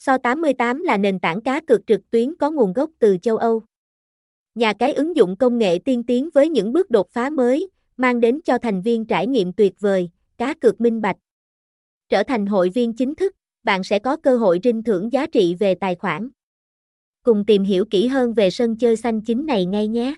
So 88 là nền tảng cá cược trực tuyến có nguồn gốc từ châu Âu. Nhà cái ứng dụng công nghệ tiên tiến với những bước đột phá mới, mang đến cho thành viên trải nghiệm tuyệt vời, cá cược minh bạch. Trở thành hội viên chính thức, bạn sẽ có cơ hội rinh thưởng giá trị về tài khoản. Cùng tìm hiểu kỹ hơn về sân chơi xanh chính này ngay nhé.